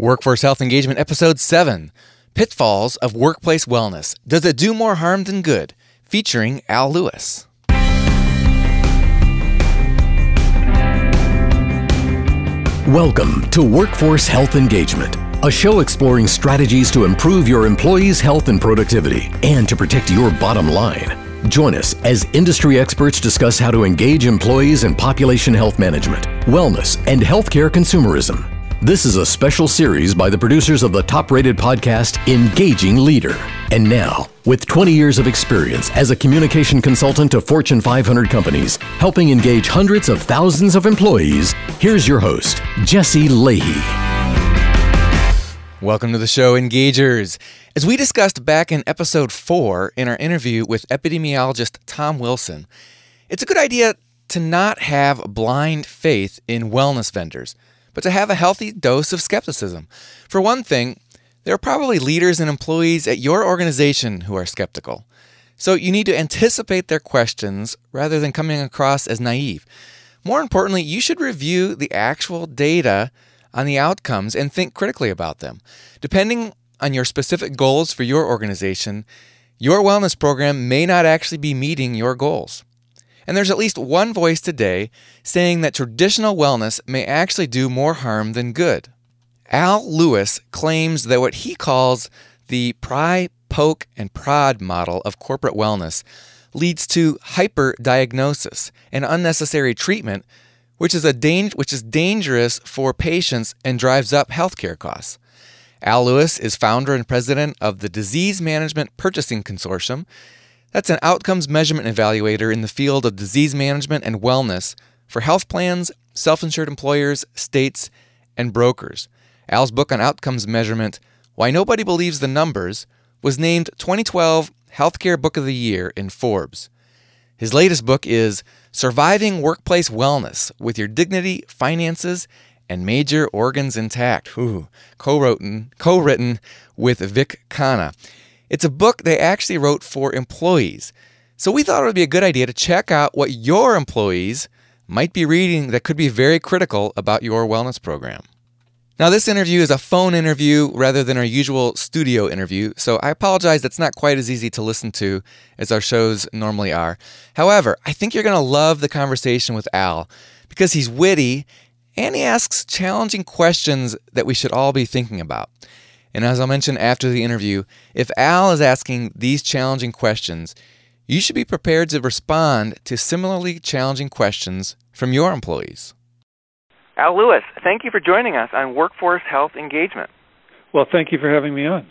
Workforce Health Engagement, Episode 7 Pitfalls of Workplace Wellness Does It Do More Harm Than Good? featuring Al Lewis. Welcome to Workforce Health Engagement, a show exploring strategies to improve your employees' health and productivity and to protect your bottom line. Join us as industry experts discuss how to engage employees in population health management, wellness, and healthcare consumerism. This is a special series by the producers of the top rated podcast, Engaging Leader. And now, with 20 years of experience as a communication consultant to Fortune 500 companies, helping engage hundreds of thousands of employees, here's your host, Jesse Lahey. Welcome to the show, Engagers. As we discussed back in episode 4 in our interview with epidemiologist Tom Wilson, it's a good idea to not have blind faith in wellness vendors but to have a healthy dose of skepticism. For one thing, there are probably leaders and employees at your organization who are skeptical. So you need to anticipate their questions rather than coming across as naive. More importantly, you should review the actual data on the outcomes and think critically about them. Depending on your specific goals for your organization, your wellness program may not actually be meeting your goals. And there's at least one voice today saying that traditional wellness may actually do more harm than good. Al Lewis claims that what he calls the pry, poke, and prod model of corporate wellness leads to hyperdiagnosis and unnecessary treatment, which is, a dang- which is dangerous for patients and drives up healthcare costs. Al Lewis is founder and president of the Disease Management Purchasing Consortium, that's an outcomes measurement evaluator in the field of disease management and wellness for health plans, self insured employers, states, and brokers. Al's book on outcomes measurement, Why Nobody Believes the Numbers, was named 2012 Healthcare Book of the Year in Forbes. His latest book is Surviving Workplace Wellness with Your Dignity, Finances, and Major Organs Intact. co-written, with Vik Khanna. It's a book they actually wrote for employees. So we thought it would be a good idea to check out what your employees might be reading that could be very critical about your wellness program. Now, this interview is a phone interview rather than our usual studio interview, so I apologize that's not quite as easy to listen to as our shows normally are. However, I think you're going to love the conversation with Al because he's witty and he asks challenging questions that we should all be thinking about. And as I'll mention after the interview, if Al is asking these challenging questions, you should be prepared to respond to similarly challenging questions from your employees. Al Lewis, thank you for joining us on Workforce Health Engagement. Well, thank you for having me on.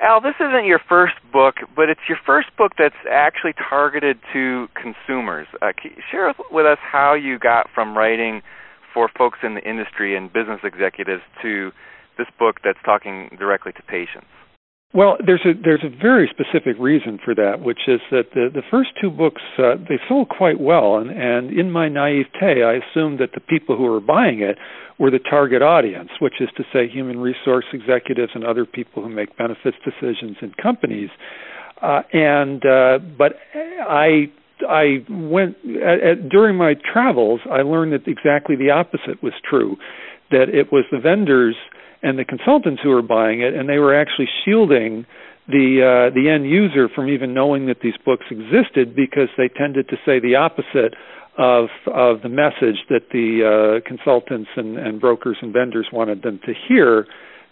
Al, this isn't your first book, but it's your first book that's actually targeted to consumers. Uh, share with us how you got from writing for folks in the industry and business executives to this book that's talking directly to patients? Well, there's a there's a very specific reason for that, which is that the the first two books uh, they sold quite well, and and in my naivete, I assumed that the people who were buying it were the target audience, which is to say, human resource executives and other people who make benefits decisions in companies. Uh, and uh, but I I went at, at, during my travels, I learned that exactly the opposite was true, that it was the vendors and the consultants who were buying it, and they were actually shielding the uh, the end user from even knowing that these books existed because they tended to say the opposite of of the message that the uh, consultants and, and brokers and vendors wanted them to hear.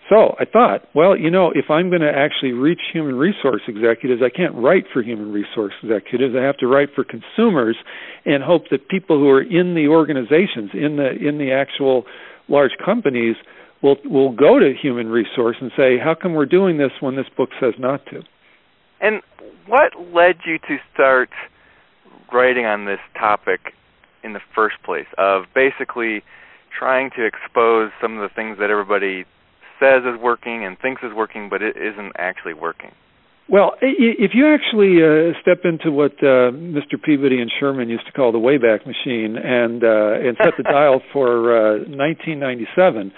So I thought, well, you know, if I'm going to actually reach human resource executives, I can't write for human resource executives. I have to write for consumers and hope that people who are in the organizations, in the in the actual large companies, will will go to human resource and say, how come we're doing this when this book says not to? And what led you to start writing on this topic in the first place? Of basically trying to expose some of the things that everybody says is working and thinks is working, but it isn't actually working. Well, if you actually uh, step into what uh, Mr. Peabody and Sherman used to call the Wayback Machine and uh, and set the dial for 1997,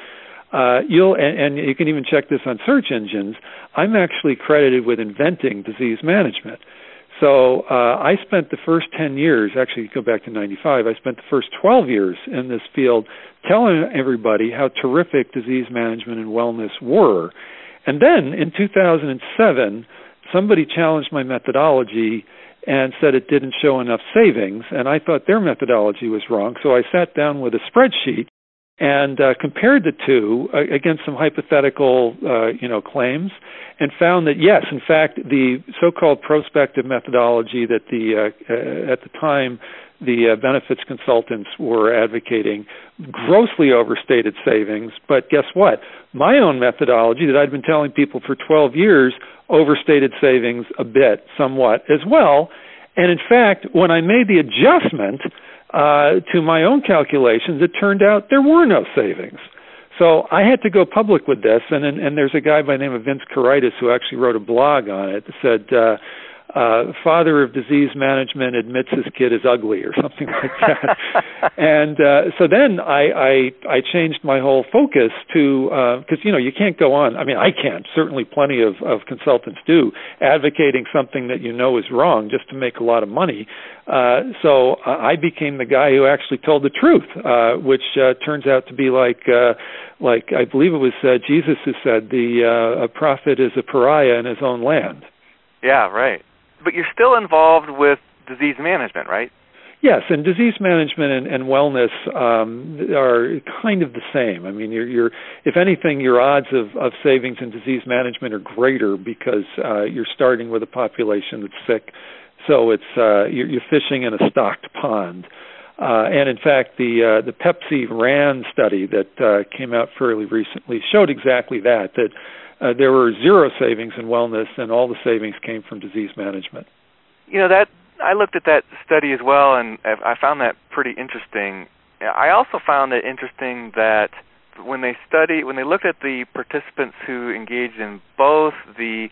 uh, you'll and, and you can even check this on search engines. I'm actually credited with inventing disease management. So uh, I spent the first 10 years, actually go back to 95, I spent the first 12 years in this field telling everybody how terrific disease management and wellness were. And then in 2007, somebody challenged my methodology and said it didn't show enough savings, and I thought their methodology was wrong. So I sat down with a spreadsheet and uh, compared the two uh, against some hypothetical, uh, you know, claims, and found that yes, in fact, the so-called prospective methodology that the uh, uh, at the time the uh, benefits consultants were advocating grossly overstated savings. But guess what? My own methodology that I'd been telling people for 12 years overstated savings a bit, somewhat as well. And in fact, when I made the adjustment uh, to my own calculations, it turned out there were no savings. So I had to go public with this, and and, and there's a guy by the name of Vince Kuraitis who actually wrote a blog on it that said. Uh, uh, father of disease management admits his kid is ugly or something like that. and uh, so then I, I I changed my whole focus to because uh, you know you can't go on. I mean I can't. Certainly, plenty of of consultants do advocating something that you know is wrong just to make a lot of money. Uh, so I became the guy who actually told the truth, uh, which uh, turns out to be like uh, like I believe it was uh, Jesus who said the uh, a prophet is a pariah in his own land. Yeah, right but you're still involved with disease management, right? Yes, and disease management and, and wellness um, are kind of the same. I mean, you're, you're, if anything, your odds of, of savings in disease management are greater because uh, you're starting with a population that's sick. So it's uh, you're, you're fishing in a stocked pond. Uh, and in fact, the uh, the Pepsi RAND study that uh, came out fairly recently showed exactly that. That uh, there were zero savings in wellness, and all the savings came from disease management. You know that I looked at that study as well, and I found that pretty interesting. I also found it interesting that when they study, when they looked at the participants who engaged in both the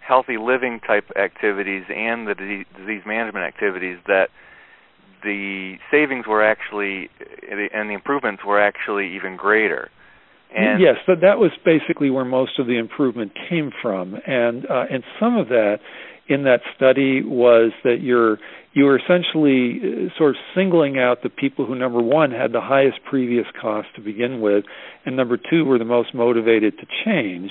healthy living type activities and the disease management activities, that the savings were actually and the improvements were actually even greater. And yes, but that was basically where most of the improvement came from, and uh, and some of that in that study was that you're you were essentially uh, sort of singling out the people who number one had the highest previous cost to begin with, and number two were the most motivated to change.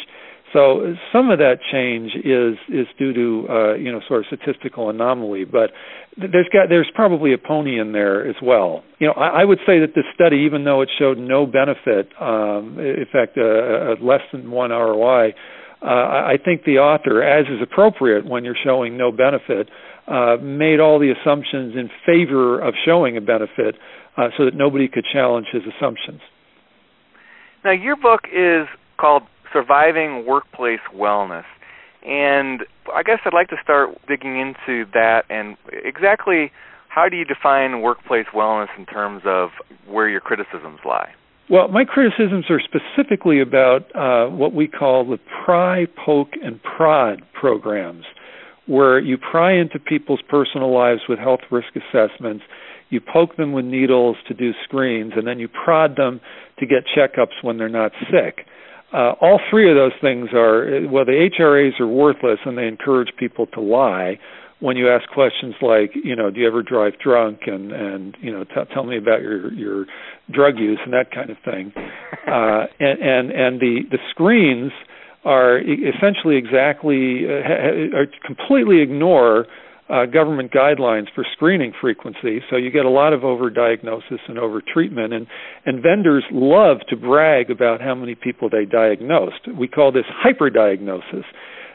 So some of that change is is due to uh, you know sort of statistical anomaly, but there's got there's probably a pony in there as well. You know, I, I would say that this study, even though it showed no benefit, um, in fact, uh, less than one ROI, uh, I think the author, as is appropriate when you're showing no benefit, uh, made all the assumptions in favor of showing a benefit, uh, so that nobody could challenge his assumptions. Now, your book is called surviving workplace wellness. And I guess I'd like to start digging into that and exactly how do you define workplace wellness in terms of where your criticisms lie? Well, my criticisms are specifically about uh, what we call the pry, poke, and prod programs, where you pry into people's personal lives with health risk assessments, you poke them with needles to do screens, and then you prod them to get checkups when they're not sick. Uh, all three of those things are well, the HRAs are worthless, and they encourage people to lie when you ask questions like, you know, do you ever drive drunk, and and you know, t- tell me about your your drug use and that kind of thing. Uh, and and and the the screens are essentially exactly uh, are completely ignore uh, government guidelines for screening frequency. So you get a lot of overdiagnosis and overtreatment, and and vendors love to brag about how many people they diagnosed. We call this hyperdiagnosis.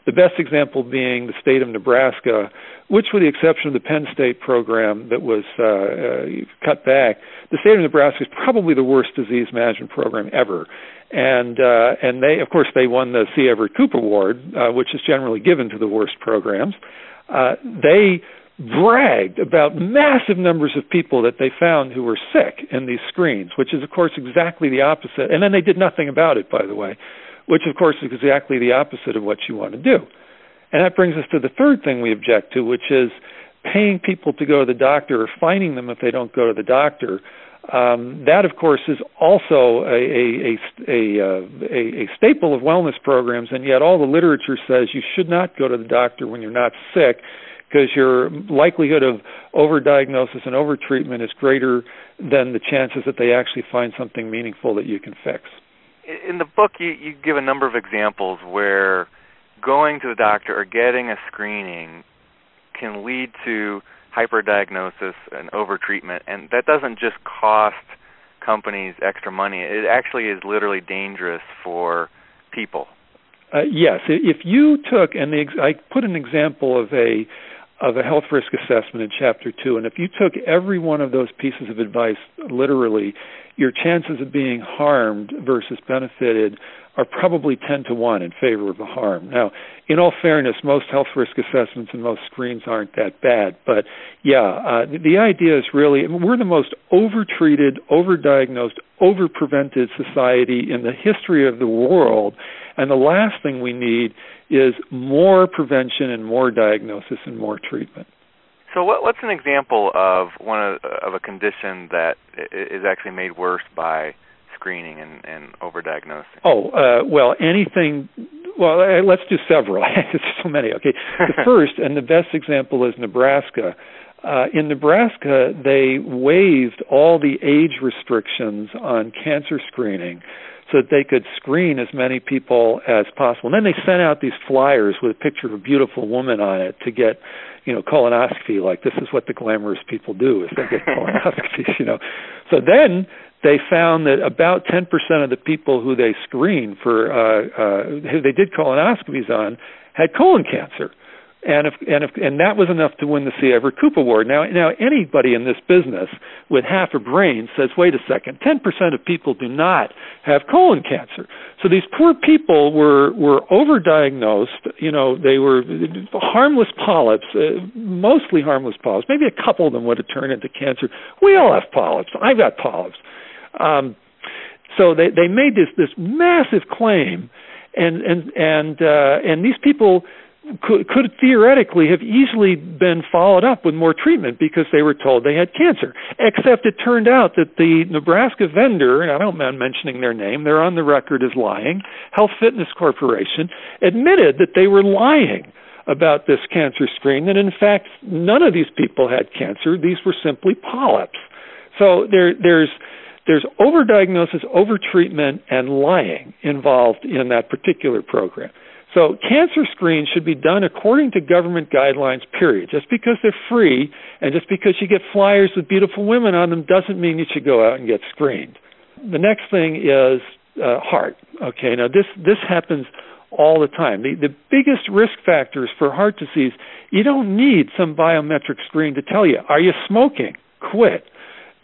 The best example being the state of Nebraska, which, with the exception of the Penn State program that was uh, uh, cut back, the state of Nebraska is probably the worst disease management program ever. And uh, and they, of course, they won the C. Everett Koop Award, uh, which is generally given to the worst programs uh, they bragged about massive numbers of people that they found who were sick in these screens, which is, of course, exactly the opposite. And then they did nothing about it, by the way, which, of course, is exactly the opposite of what you want to do. And that brings us to the third thing we object to, which is paying people to go to the doctor or fining them if they don't go to the doctor. Um, that, of course, is also a a, a, uh, a, a staple of wellness programs, and yet all the literature says you should not go to the doctor when you're not sick because your likelihood of overdiagnosis and overtreatment is greater than the chances that they actually find something meaningful that you can fix. In the book, you, you give a number of examples where going to the doctor or getting a screening can lead to hyperdiagnosis and overtreatment, and that doesn't just cost companies extra money. It actually is literally dangerous for people. Uh, yes, if you took and the, I put an example of a of a health risk assessment in chapter 2 and if you took every one of those pieces of advice literally your chances of being harmed versus benefited are probably 10 to 1 in favor of the harm. Now, in all fairness, most health risk assessments and most screens aren't that bad, but yeah, uh, the idea is really we're the most overtreated, overdiagnosed, overprevented society in the history of the world, and the last thing we need is more prevention and more diagnosis and more treatment. So, what, what's an example of one of, of a condition that is actually made worse by screening and, and overdiagnosing? Oh, uh, well, anything. Well, uh, let's do several. There's so many. Okay, the first and the best example is Nebraska. Uh, in Nebraska, they waived all the age restrictions on cancer screening so that they could screen as many people as possible. And then they sent out these flyers with a picture of a beautiful woman on it to get, you know, colonoscopy. Like this is what the glamorous people do is they get colonoscopies, you know. So then they found that about 10% of the people who they screened for uh, uh, who they did colonoscopies on had colon cancer. And if and if and that was enough to win the C. Everett Koop Award. Now now anybody in this business with half a brain says, wait a second, ten percent of people do not have colon cancer. So these poor people were were overdiagnosed. You know, they were harmless polyps, uh, mostly harmless polyps. Maybe a couple of them would have turned into cancer. We all have polyps. I've got polyps. Um, so they they made this this massive claim, and and and uh, and these people could, could theoretically have easily been followed up with more treatment because they were told they had cancer. Except it turned out that the Nebraska vendor, and I don't mind mentioning their name, they're on the record as lying, Health Fitness Corporation, admitted that they were lying about this cancer screen, and in fact, none of these people had cancer. These were simply polyps. So there, there's there's overdiagnosis, overtreatment, and lying involved in that particular program. So cancer screens should be done according to government guidelines, period. Just because they're free and just because you get flyers with beautiful women on them doesn't mean you should go out and get screened. The next thing is uh, heart. Okay, now this, this happens all the time. The, the biggest risk factors for heart disease, you don't need some biometric screen to tell you. Are you smoking? Quit.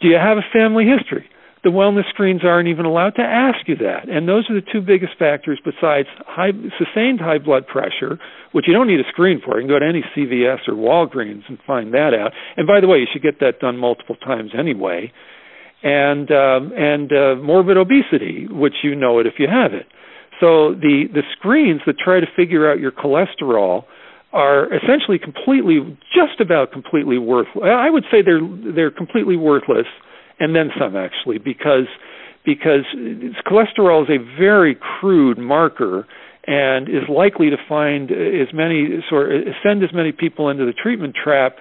Do you have a family history? The wellness screens aren't even allowed to ask you that. And those are the two biggest factors besides high, sustained high blood pressure, which you don't need a screen for. You can go to any CVS or Walgreens and find that out. And by the way, you should get that done multiple times anyway. And um, and uh, morbid obesity, which you know it if you have it. So the the screens that try to figure out your cholesterol are essentially completely, just about completely worthless. I would say they're they're completely worthless and then some actually, because because cholesterol is a very crude marker and is likely to find as many sort send as many people into the treatment trap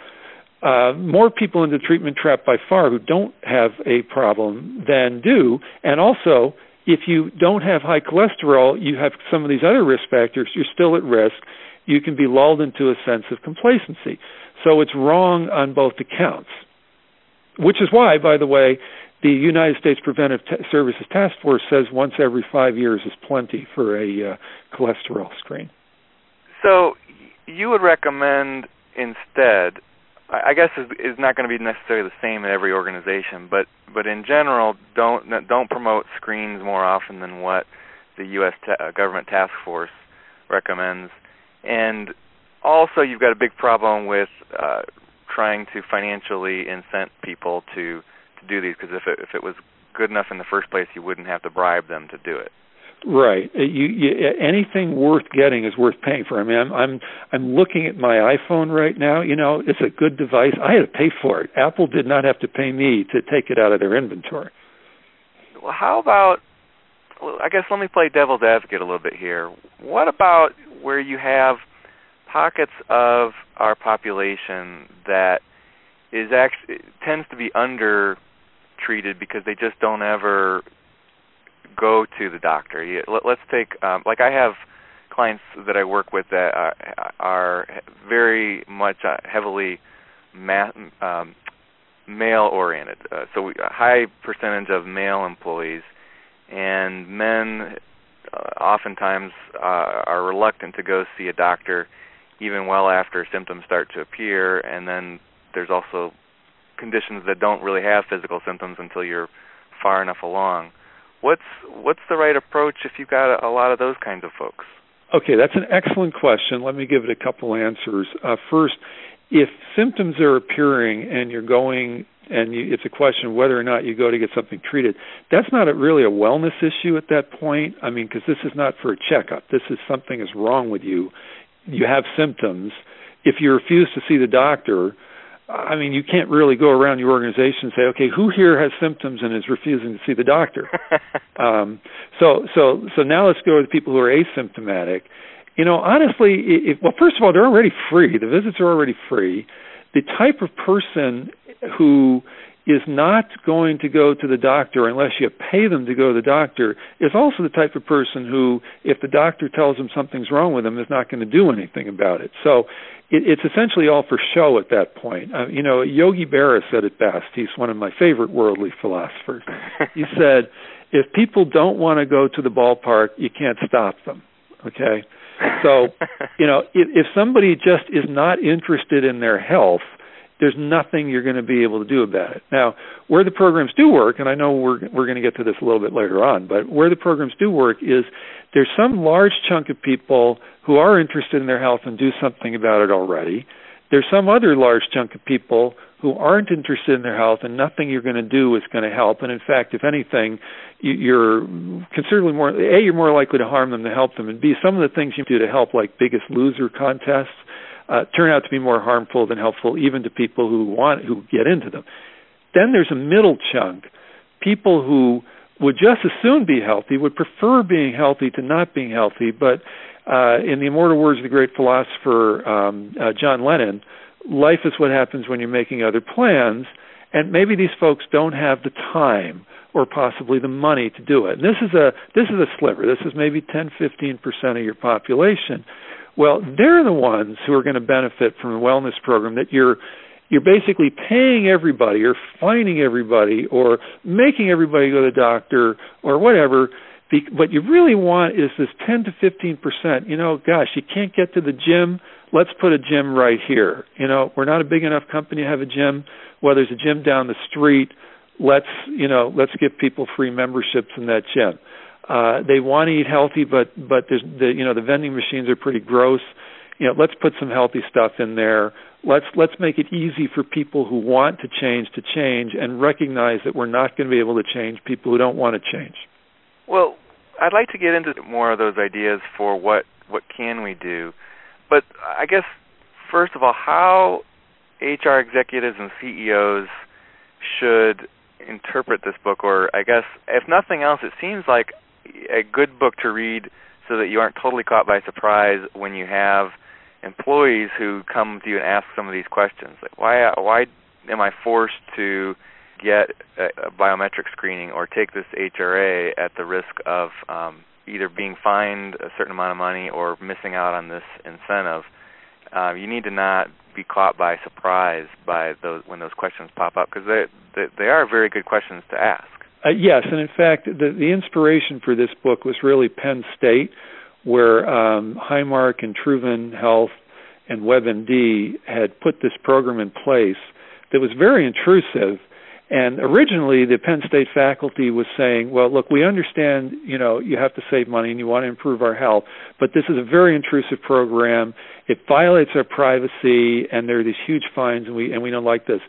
uh, more people into the treatment trap by far who don't have a problem than do. And also if you don't have high cholesterol you have some of these other risk factors you're still at risk. You can be lulled into a sense of complacency. So it's wrong on both accounts which is why, by the way, the United States Preventive T- Services Task Force says once every five years is plenty for a uh, cholesterol screen. So you would recommend instead, I guess is not going to be necessarily the same in every organization, but but in general, don't don't promote screens more often than what the U.S. Ta- uh, government task force recommends, and also you've got a big problem with uh, trying to financially incent people to to do these because if it if it was good enough in the first place, you wouldn't have to bribe them to do it. Right. Uh, you, you, anything worth getting is worth paying for. I mean, I'm I'm I'm looking at my iPhone right now. You know, it's a good device. I had to pay for it. Apple did not have to pay me to take it out of their inventory. Well, how about? Well, I guess let me play devil's advocate a little bit here. What about where you have pockets of our population that is actually tends to be under treated because they just don't ever go to the doctor. Let's take um, like I have clients that I work with that are, are very much uh, heavily ma- um, male oriented. Uh, so we, a high percentage of male employees and men uh, oftentimes uh, are reluctant to go see a doctor even well after symptoms start to appear and then there's also conditions that don't really have physical symptoms until you're far enough along. What's what's the right approach if you've got a, a lot of those kinds of folks? Okay, that's an excellent question. Let me give it a couple answers. Uh, first, if symptoms are appearing and you're going and you, it's a question of whether or not you go to get something treated. That's not a, really a wellness issue at that point. I mean, because this is not for a checkup. This is something is wrong with you. You have symptoms. If you refuse to see the doctor, I mean, you can't really go around your organization and say, okay, who here has symptoms and is refusing to see the doctor? um, so, so, so now let's go to the people who are asymptomatic. You know, honestly, if, well, first of all, they're already free. The visits are already free. The type of person who is not going to go to the doctor unless you pay them to go to the doctor is also the type of person who, if the doctor tells them something's wrong with them, is not going to do anything about it. So it, it's essentially all for show at that point. Uh, you know, Yogi Berra said it best. He's one of my favorite worldly philosophers. he said, if people don't want to go to the ballpark, you can't stop them. Okay? So, you know, if, if somebody just is not interested in their health, there's nothing you're going to be able to do about it. Now, where the programs do work, and I know we're we're going to get to this a little bit later on, but where the programs do work is there's some large chunk of people who are interested in their health and do something about it already. There's some other large chunk of people who aren't interested in their health and nothing you're going to do is going to help. And in fact, if anything, you're considerably more a you're more likely to harm them than help them, and b some of the things you do to help, like Biggest Loser contests uh, turn out to be more harmful than helpful, even to people who want who get into them. Then there's a middle chunk, people who would just as soon be healthy, would prefer being healthy to not being healthy. But uh, in the immortal words of the great philosopher um, uh, John Lennon, life is what happens when you're making other plans. And maybe these folks don't have the time or possibly the money to do it. And this is a this is a sliver. This is maybe 10, 15 percent of your population. Well, they're the ones who are going to benefit from a wellness program that you're you're basically paying everybody or fining everybody or making everybody go to the doctor or whatever what you really want is this 10 to 15 percent. You know gosh you can't get to the gym. Let's put a gym right here. You know we're not a big enough company to have a gym. Well there's a gym down the street. Let's you know let's give people free memberships in that gym uh, they want to eat healthy, but but there's the you know the vending machines are pretty gross. You know, let's put some healthy stuff in there. Let's let's make it easy for people who want to change to change, and recognize that we're not going to be able to change people who don't want to change. Well, I'd like to get into more of those ideas for what what can we do, but I guess first of all, how HR executives and CEOs should interpret this book, or I guess if nothing else, it seems like a good book to read so that you aren't totally caught by surprise when you have employees who come to you and ask some of these questions like why why am I forced to get a, a biometric screening or take this HRA at the risk of um, either being fined a certain amount of money or missing out on this incentive. Uh, you need to not be caught by surprise by those when those questions pop up because they, they they are very good questions to ask. Uh, yes, and in fact, the, the inspiration for this book was really Penn State, where um, Highmark and Truven Health and WebMD had put this program in place that was very intrusive. And originally, the Penn State faculty was saying, "Well, look, we understand, you know, you have to save money and you want to improve our health, but this is a very intrusive program. It violates our privacy, and there are these huge fines, and we and we don't like this."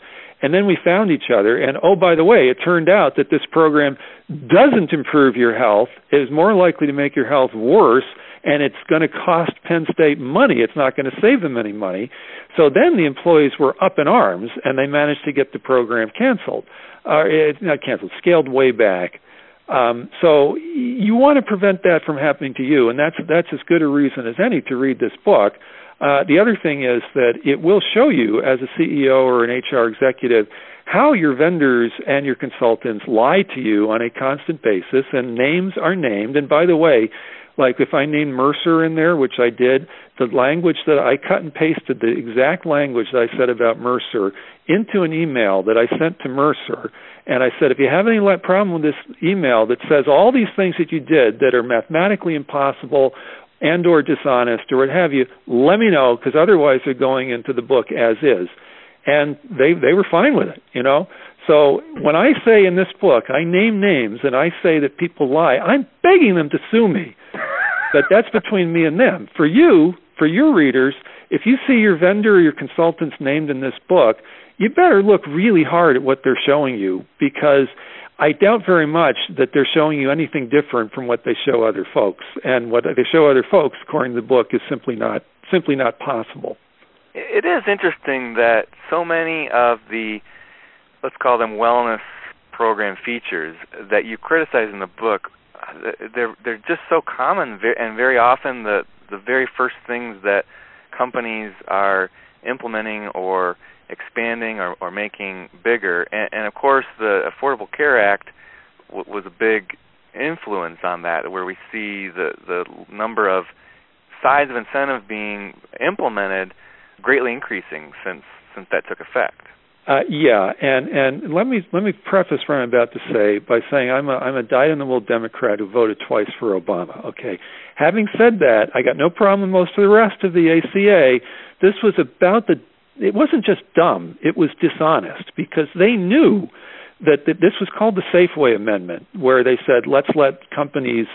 And then we found each other. And oh, by the way, it turned out that this program doesn't improve your health. It is more likely to make your health worse. And it's going to cost Penn State money. It's not going to save them any money. So then the employees were up in arms, and they managed to get the program canceled. Uh, it, not canceled, scaled way back. Um, so you want to prevent that from happening to you, and that's that's as good a reason as any to read this book. Uh, the other thing is that it will show you as a CEO or an HR executive how your vendors and your consultants lie to you on a constant basis, and names are named. And by the way, like if I named Mercer in there, which I did, the language that I cut and pasted the exact language that I said about Mercer into an email that I sent to Mercer, and I said, if you have any problem with this email that says all these things that you did that are mathematically impossible and or dishonest or what have you, let me know because otherwise they're going into the book as is and they they were fine with it, you know. So when I say in this book, I name names and I say that people lie, I'm begging them to sue me. but that's between me and them. For you, for your readers, if you see your vendor or your consultants named in this book, you better look really hard at what they're showing you because I doubt very much that they're showing you anything different from what they show other folks. And what they show other folks, according to the book, is simply not simply not possible it is interesting that so many of the let's call them wellness program features that you criticize in the book they're they're just so common and very often the the very first things that companies are implementing or expanding or, or making bigger and, and of course the Affordable Care Act w- was a big influence on that where we see the the number of sides of incentive being implemented greatly increasing since since that took effect. Uh, yeah, and and let me let me preface what I'm about to say by saying I'm a I'm a dyed-in-the-wool Democrat who voted twice for Obama. Okay, having said that, I got no problem with most of the rest of the ACA. This was about the. It wasn't just dumb; it was dishonest because they knew that, that this was called the Safeway Amendment, where they said let's let companies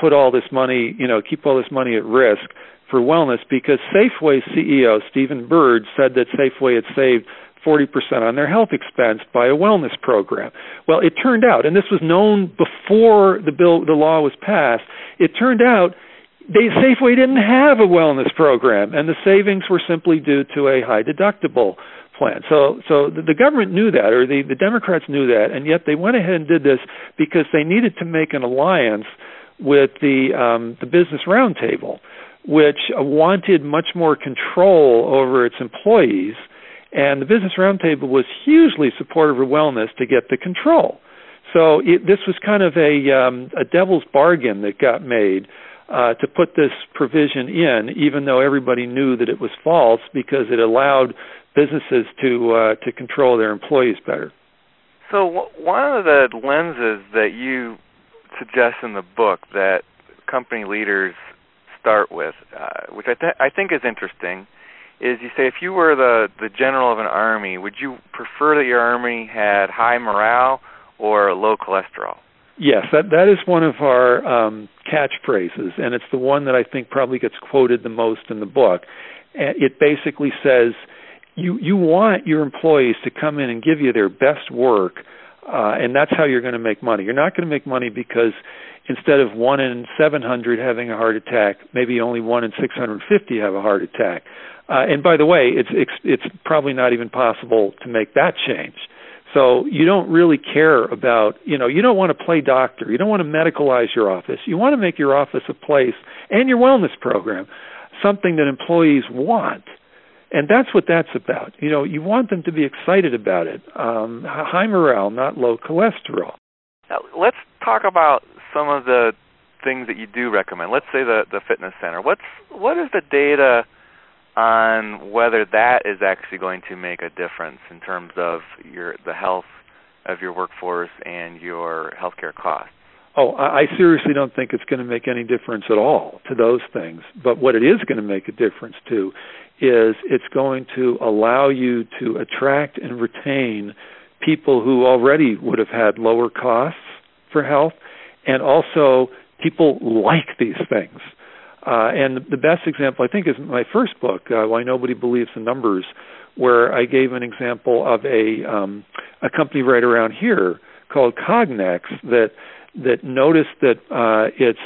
put all this money, you know, keep all this money at risk for wellness because Safeway CEO Steven Burd said that Safeway had saved 40% on their health expense by a wellness program. Well, it turned out, and this was known before the bill, the law was passed. It turned out they Safeway didn't have a wellness program, and the savings were simply due to a high deductible plan. So, so the, the government knew that, or the, the Democrats knew that, and yet they went ahead and did this because they needed to make an alliance with the um, the Business Roundtable which wanted much more control over its employees. And the Business Roundtable was hugely supportive of wellness to get the control. So it, this was kind of a, um, a devil's bargain that got made uh, to put this provision in, even though everybody knew that it was false, because it allowed businesses to uh, to control their employees better. So w- one of the lenses that you suggest in the book that company leaders start with, uh, which I, th- I think is interesting, is you say if you were the the general of an army, would you prefer that your army had high morale or low cholesterol? Yes, that that is one of our um, catchphrases, and it's the one that I think probably gets quoted the most in the book. It basically says you you want your employees to come in and give you their best work, uh, and that's how you're going to make money. You're not going to make money because instead of one in 700 having a heart attack, maybe only one in 650 have a heart attack. Uh, and by the way, it's, it's it's probably not even possible to make that change. So you don't really care about, you know, you don't want to play doctor. You don't want to medicalize your office. You want to make your office a place and your wellness program something that employees want. And that's what that's about. You know, you want them to be excited about it. Um, high morale, not low cholesterol. Now, let's talk about some of the things that you do recommend. Let's say the the fitness center. What's what is the data on whether that is actually going to make a difference in terms of your the health of your workforce and your healthcare costs? Oh, I seriously don't think it's going to make any difference at all to those things. But what it is going to make a difference to is it's going to allow you to attract and retain people who already would have had lower costs for health and also people like these things. Uh, and the best example, I think, is my first book, uh, Why Nobody Believes the Numbers, where I gave an example of a um, a company right around here called Cognex that that noticed that uh, its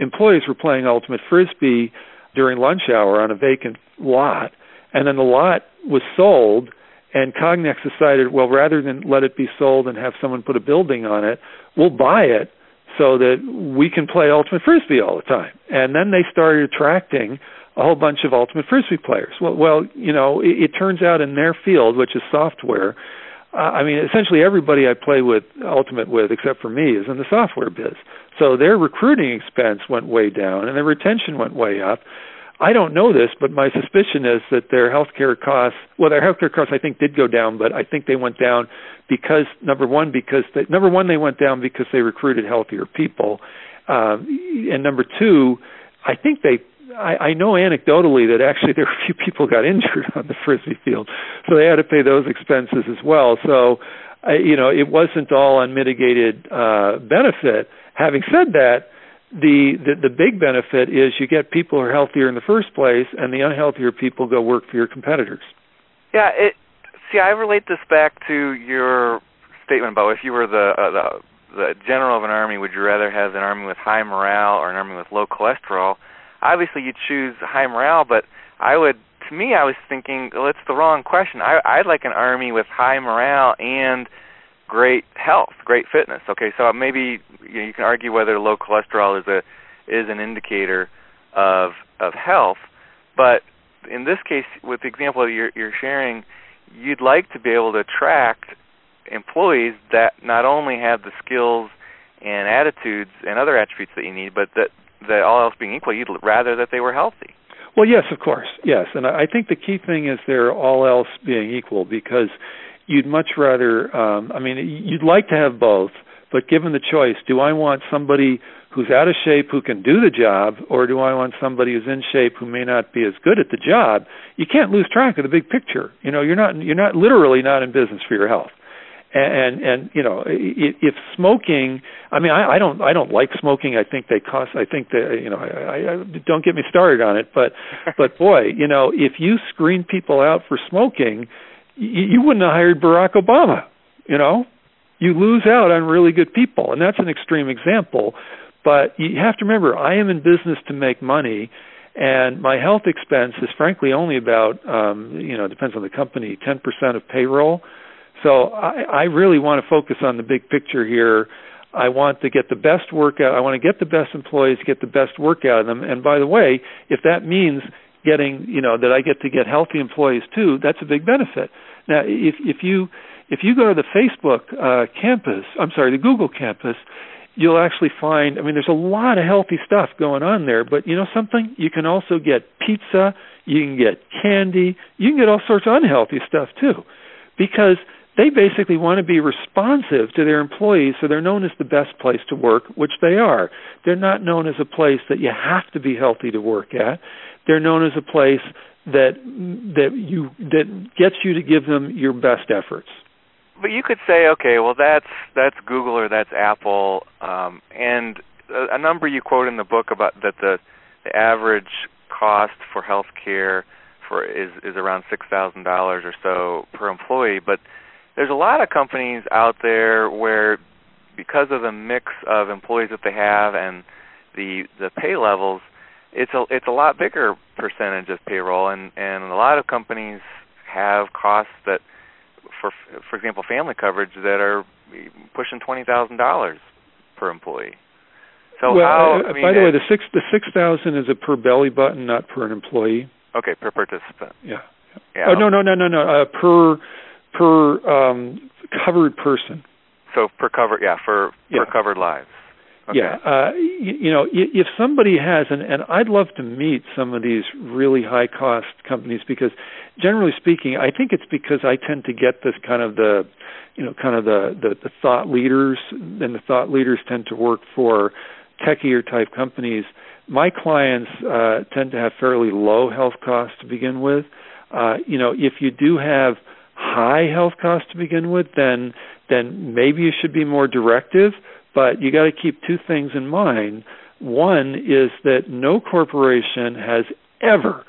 employees were playing ultimate frisbee during lunch hour on a vacant lot, and then the lot was sold. And Cognex decided, well, rather than let it be sold and have someone put a building on it, we'll buy it so that we can play ultimate frisbee all the time. And then they started attracting a whole bunch of ultimate frisbee players. Well, well, you know, it, it turns out in their field, which is software, uh, I mean, essentially everybody I play with ultimate with, except for me, is in the software biz. So their recruiting expense went way down, and their retention went way up. I don't know this, but my suspicion is that their healthcare costs, well, their healthcare costs I think did go down, but I think they went down because number one, because they, number one they went down because they recruited healthier people, um, and number two, I think they I, I know anecdotally that actually there were a few people got injured on the frisbee field, so they had to pay those expenses as well. So, I, you know, it wasn't all unmitigated uh, benefit. Having said that, the, the the big benefit is you get people who are healthier in the first place, and the unhealthier people go work for your competitors. Yeah, it. See, I relate this back to your statement about if you were the uh, the the general of an army, would you rather have an army with high morale or an army with low cholesterol? obviously you choose high morale, but I would to me I was thinking well, it's the wrong question. I I'd like an army with high morale and great health, great fitness. Okay, so maybe you, know, you can argue whether low cholesterol is a is an indicator of of health, but in this case, with the example you're, you're sharing, you'd like to be able to attract employees that not only have the skills and attitudes and other attributes that you need, but that that all else being equal, you'd rather that they were healthy. Well, yes, of course, yes, and I think the key thing is they're all else being equal because you'd much rather. Um, I mean, you'd like to have both, but given the choice, do I want somebody who's out of shape who can do the job, or do I want somebody who's in shape who may not be as good at the job? You can't lose track of the big picture. You know, you're not you're not literally not in business for your health and and you know if smoking i mean i i don't i don't like smoking i think they cost i think that you know i i don't get me started on it but but boy you know if you screen people out for smoking you, wouldn't have hired barack obama you know you lose out on really good people and that's an extreme example but you have to remember i am in business to make money and my health expense is frankly only about um you know depends on the company 10% of payroll so I, I really want to focus on the big picture here. I want to get the best work out. I want to get the best employees, get the best work out of them. And by the way, if that means getting, you know, that I get to get healthy employees too, that's a big benefit. Now, if if you if you go to the Facebook uh, campus, I'm sorry, the Google campus, you'll actually find. I mean, there's a lot of healthy stuff going on there. But you know something? You can also get pizza. You can get candy. You can get all sorts of unhealthy stuff too, because they basically want to be responsive to their employees, so they're known as the best place to work, which they are. They're not known as a place that you have to be healthy to work at. They're known as a place that that you that gets you to give them your best efforts. But you could say, okay, well that's that's Google or that's Apple, um, and a, a number you quote in the book about that the the average cost for health care for is is around six thousand dollars or so per employee, but there's a lot of companies out there where because of the mix of employees that they have and the the pay levels it's a it's a lot bigger percentage of payroll and and a lot of companies have costs that for for example family coverage that are pushing twenty thousand dollars per employee so well, how uh, I mean, by the way the six the six thousand is a per belly button not per an employee okay per participant yeah, yeah. oh no no no no no uh, per per um, covered person. So per cover, yeah, for yeah. per covered lives. Okay. Yeah, uh, you, you know, if somebody has, and, and I'd love to meet some of these really high cost companies because, generally speaking, I think it's because I tend to get this kind of the, you know, kind of the the, the thought leaders, and the thought leaders tend to work for techier type companies. My clients uh, tend to have fairly low health costs to begin with. Uh, you know, if you do have high health costs to begin with, then then maybe you should be more directive. But you got to keep two things in mind. One is that no corporation has ever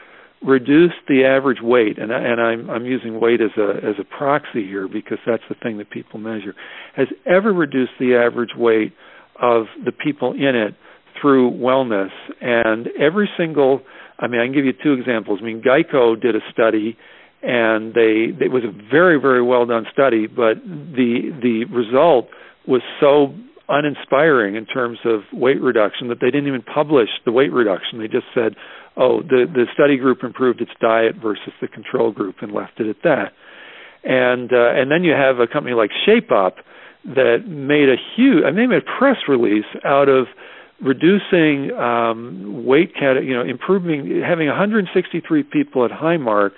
reduced the average weight, and, and I'm, I'm using weight as a as a proxy here because that's the thing that people measure, has ever reduced the average weight of the people in it through wellness. And every single, I mean, I can give you two examples. I mean, Geico did a study and they it was a very very well done study but the the result was so uninspiring in terms of weight reduction that they didn't even publish the weight reduction. They just said, "Oh, the the study group improved its diet versus the control group," and left it at that. And uh, and then you have a company like Shape Up that made a huge, I mean, made a press release out of reducing um, weight you know, improving, having 163 people at Highmark,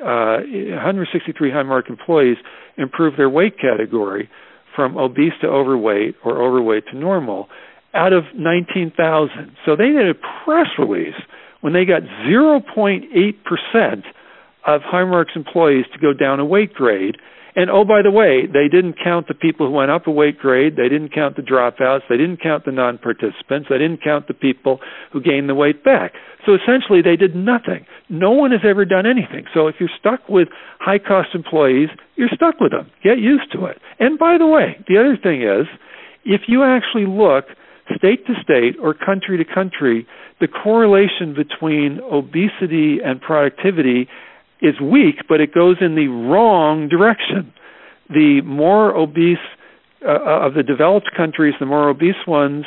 uh, 163 Highmark employees improve their weight category from obese to overweight or overweight to normal out of 19,000. So they did a press release when they got 0.8% of Highmark's employees to go down a weight grade and oh, by the way, they didn't count the people who went up a weight grade. They didn't count the dropouts. They didn't count the non participants. They didn't count the people who gained the weight back. So essentially, they did nothing. No one has ever done anything. So if you're stuck with high cost employees, you're stuck with them. Get used to it. And by the way, the other thing is, if you actually look state to state or country to country, the correlation between obesity and productivity is weak, but it goes in the wrong direction. The more obese uh, uh, of the developed countries, the more obese ones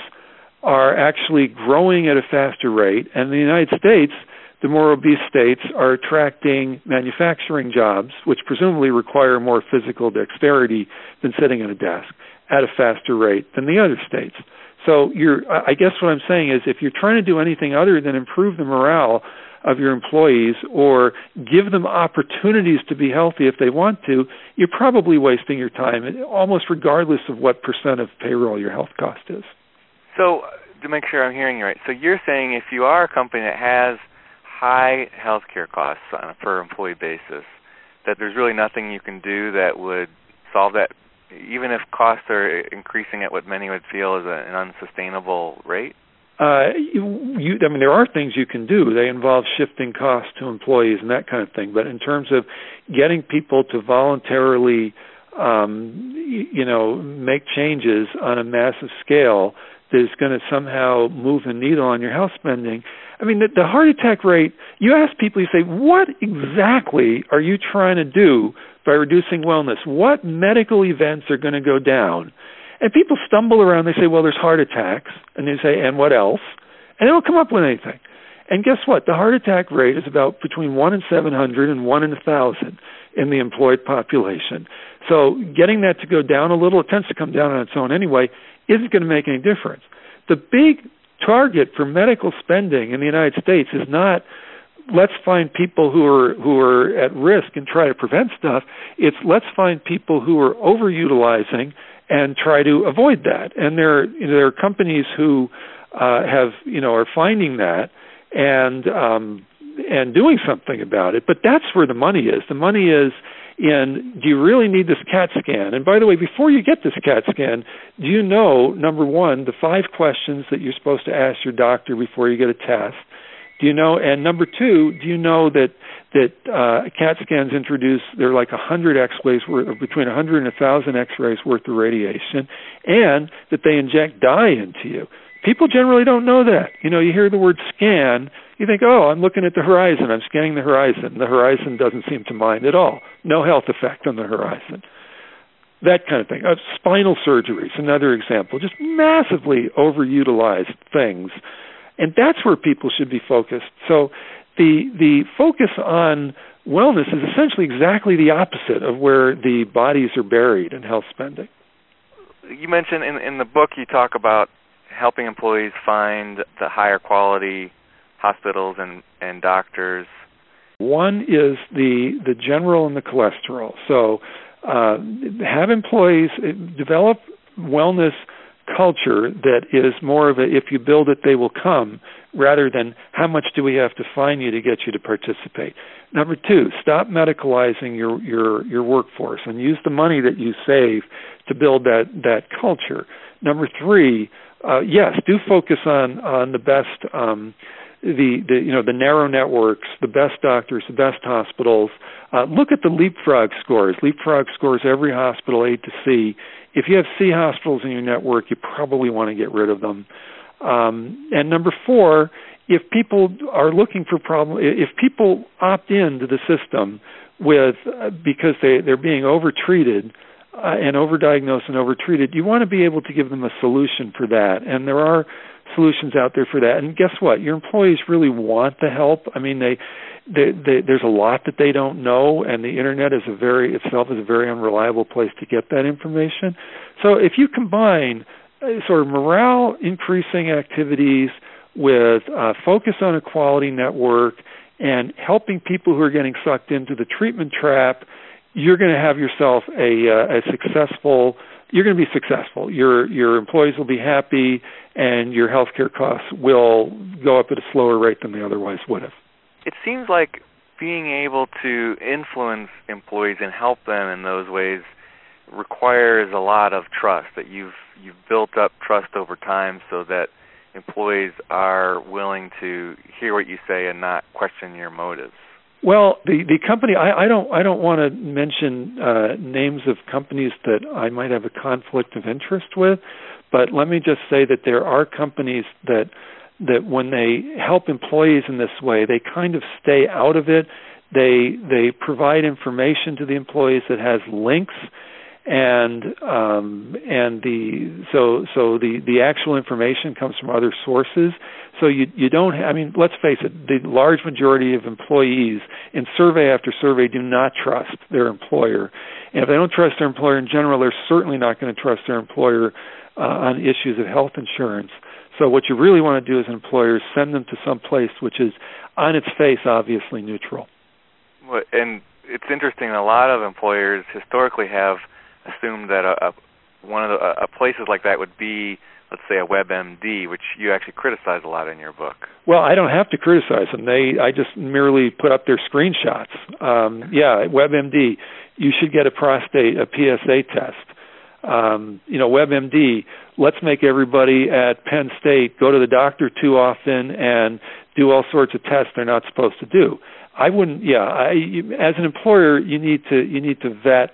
are actually growing at a faster rate, and the United States, the more obese states are attracting manufacturing jobs, which presumably require more physical dexterity than sitting at a desk, at a faster rate than the other states. So you're, I guess what I'm saying is, if you're trying to do anything other than improve the morale of your employees or give them opportunities to be healthy if they want to, you're probably wasting your time, almost regardless of what percent of payroll your health cost is. So, to make sure I'm hearing you right, so you're saying if you are a company that has high health care costs on a per employee basis, that there's really nothing you can do that would solve that, even if costs are increasing at what many would feel is an unsustainable rate? Uh, you, I mean, there are things you can do. They involve shifting costs to employees and that kind of thing. But in terms of getting people to voluntarily, um, you know, make changes on a massive scale that is going to somehow move the needle on your health spending. I mean, the, the heart attack rate. You ask people, you say, what exactly are you trying to do by reducing wellness? What medical events are going to go down? And people stumble around. They say, well, there's heart attacks. And they say, and what else? And they don't come up with anything. And guess what? The heart attack rate is about between 1 in 700 and 1 in 1,000 in the employed population. So getting that to go down a little, it tends to come down on its own anyway, isn't going to make any difference. The big target for medical spending in the United States is not let's find people who are who are at risk and try to prevent stuff. It's let's find people who are overutilizing and try to avoid that. And there, you know, there are companies who uh, have, you know, are finding that and um, and doing something about it. But that's where the money is. The money is in do you really need this CAT scan? And by the way, before you get this CAT scan, do you know number one the five questions that you're supposed to ask your doctor before you get a test? Do you know? And number two, do you know that that uh, CAT scans introduce they're like a hundred X-rays worth, between a hundred and a thousand X-rays worth of radiation, and that they inject dye into you. People generally don't know that. You know, you hear the word scan, you think, oh, I'm looking at the horizon, I'm scanning the horizon. The horizon doesn't seem to mind at all. No health effect on the horizon. That kind of thing. Uh, spinal surgery is another example. Just massively overutilized things and that's where people should be focused. So the the focus on wellness is essentially exactly the opposite of where the bodies are buried in health spending. You mentioned in in the book you talk about helping employees find the higher quality hospitals and and doctors. One is the the general and the cholesterol. So uh, have employees uh, develop wellness culture that is more of a if you build it they will come rather than how much do we have to fine you to get you to participate number 2 stop medicalizing your your your workforce and use the money that you save to build that that culture number 3 uh, yes do focus on on the best um the, the you know the narrow networks, the best doctors, the best hospitals. Uh, look at the leapfrog scores. Leapfrog scores every hospital A to C if you have C hospitals in your network, you probably want to get rid of them. Um, and number four, if people are looking for problem, if people opt into the system with uh, because they they're being overtreated, uh, and overdiagnosed and overtreated, you want to be able to give them a solution for that. And there are solutions out there for that. And guess what? Your employees really want the help. I mean, they, they, they there's a lot that they don't know, and the internet is a very itself is a very unreliable place to get that information. So if you combine uh, sort of morale increasing activities with uh, focus on a quality network and helping people who are getting sucked into the treatment trap, you're going to have yourself a, uh, a successful. You're going to be successful. Your your employees will be happy, and your healthcare costs will go up at a slower rate than they otherwise would have. It seems like being able to influence employees and help them in those ways requires a lot of trust that you've you've built up trust over time so that employees are willing to hear what you say and not question your motives. Well, the the company I, I don't I don't want to mention uh, names of companies that I might have a conflict of interest with, but let me just say that there are companies that that when they help employees in this way, they kind of stay out of it. They they provide information to the employees that has links and um, and the so so the the actual information comes from other sources. So you you don't. I mean, let's face it. The large majority of employees in survey after survey do not trust their employer, and if they don't trust their employer in general, they're certainly not going to trust their employer uh, on issues of health insurance. So what you really want to do as an employer is send them to some place which is on its face obviously neutral. And it's interesting. A lot of employers historically have assumed that a, a one of the uh, places like that would be let's say a WebMD, which you actually criticize a lot in your book. Well, I don't have to criticize them. They, I just merely put up their screenshots. Um, yeah, WebMD, you should get a prostate, a PSA test. Um, you know, WebMD, let's make everybody at Penn State go to the doctor too often and do all sorts of tests they're not supposed to do. I wouldn't. Yeah, I, as an employer, you need to you need to vet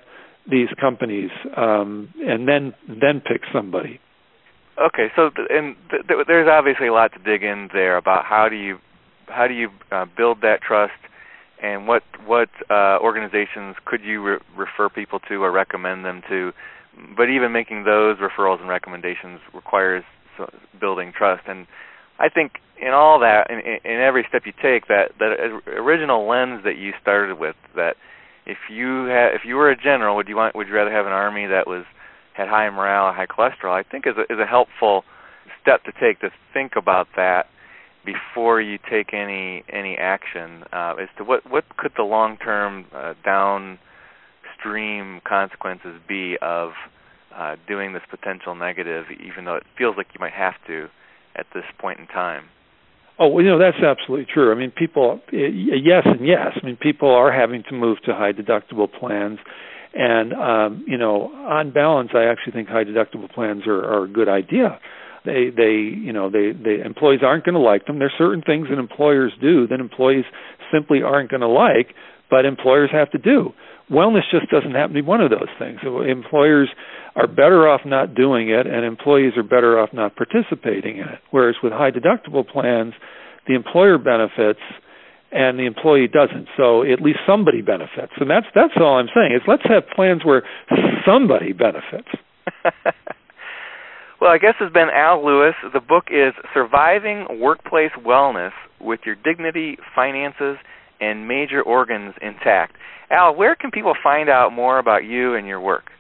these companies um, and then then pick somebody. Okay, so th- and th- th- there's obviously a lot to dig in there about how do you how do you uh, build that trust and what what uh, organizations could you re- refer people to or recommend them to but even making those referrals and recommendations requires building trust and I think in all that in, in every step you take that that original lens that you started with that if you had if you were a general, would you want would you rather have an army that was had high morale, high cholesterol? I think is a, is a helpful step to take to think about that before you take any any action uh, as to what what could the long term uh, downstream consequences be of uh, doing this potential negative, even though it feels like you might have to at this point in time. Oh, well, you know that's absolutely true. I mean, people, yes and yes. I mean, people are having to move to high deductible plans, and um, you know, on balance, I actually think high deductible plans are, are a good idea. They, they, you know, they, they employees aren't going to like them. There's certain things that employers do that employees simply aren't going to like, but employers have to do wellness just doesn't happen to be one of those things. Employers are better off not doing it, and employees are better off not participating in it. Whereas with high deductible plans, the employer benefits and the employee doesn't. So at least somebody benefits, and that's that's all I'm saying. Is let's have plans where somebody benefits. well, I guess it's been Al Lewis. The book is Surviving Workplace Wellness with Your Dignity, Finances, and Major Organs Intact. Al, where can people find out more about you and your work?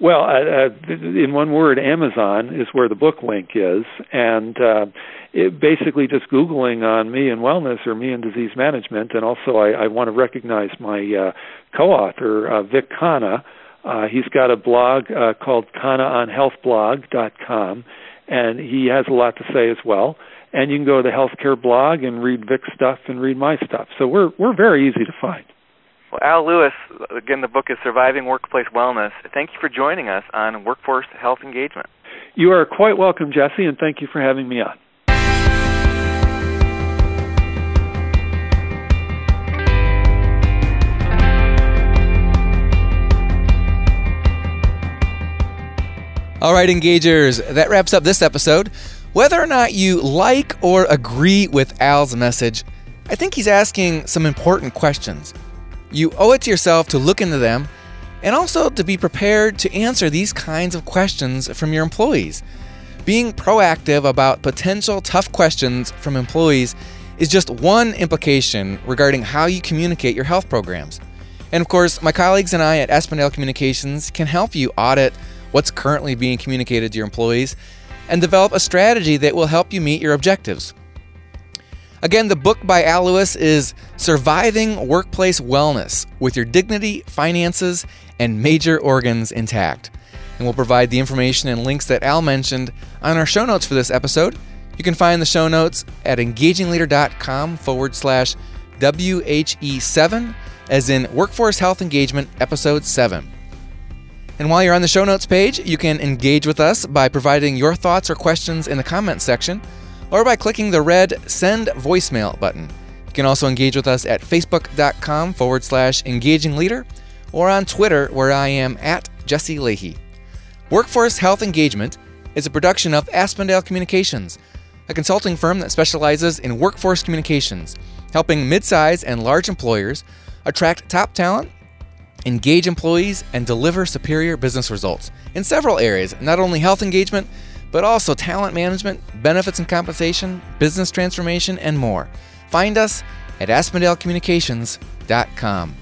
Well, uh, in one word, Amazon is where the book link is, and uh, it, basically just googling on me and wellness or me and disease management. And also, I, I want to recognize my uh, co-author uh, Vik Khanna. Uh, he's got a blog uh, called KhannaOnHealthBlog.com, and he has a lot to say as well. And you can go to the healthcare blog and read Vik's stuff and read my stuff. So we're we're very easy to find. Well, Al Lewis, again, the book is Surviving Workplace Wellness. Thank you for joining us on Workforce Health Engagement. You are quite welcome, Jesse, and thank you for having me on. All right, engagers, that wraps up this episode. Whether or not you like or agree with Al's message, I think he's asking some important questions. You owe it to yourself to look into them and also to be prepared to answer these kinds of questions from your employees. Being proactive about potential tough questions from employees is just one implication regarding how you communicate your health programs. And of course, my colleagues and I at Aspendale Communications can help you audit what's currently being communicated to your employees and develop a strategy that will help you meet your objectives. Again, the book by Al Lewis is Surviving Workplace Wellness with Your Dignity, Finances, and Major Organs Intact. And we'll provide the information and links that Al mentioned on our show notes for this episode. You can find the show notes at engagingleader.com forward slash WHE7, as in Workforce Health Engagement, Episode 7. And while you're on the show notes page, you can engage with us by providing your thoughts or questions in the comments section or by clicking the red Send Voicemail button. You can also engage with us at facebook.com forward slash engaging leader or on Twitter where I am at Jesse Lahey. Workforce Health Engagement is a production of Aspendale Communications, a consulting firm that specializes in workforce communications, helping midsize and large employers attract top talent engage employees, and deliver superior business results in several areas, not only health engagement, but also talent management, benefits and compensation, business transformation, and more. Find us at AspendaleCommunications.com.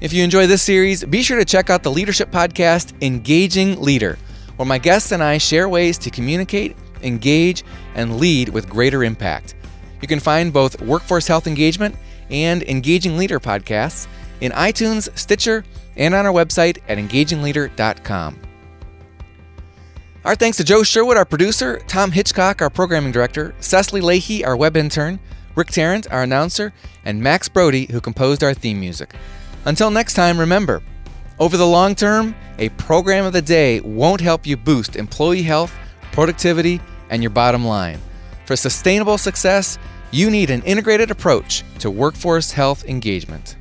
If you enjoy this series, be sure to check out the leadership podcast, Engaging Leader, where my guests and I share ways to communicate, engage, and lead with greater impact. You can find both Workforce Health Engagement and Engaging Leader podcasts in iTunes, Stitcher, and on our website at engagingleader.com. Our thanks to Joe Sherwood, our producer, Tom Hitchcock, our programming director, Cecily Lahey, our web intern, Rick Tarrant, our announcer, and Max Brody, who composed our theme music. Until next time, remember over the long term, a program of the day won't help you boost employee health, productivity, and your bottom line. For sustainable success, you need an integrated approach to workforce health engagement.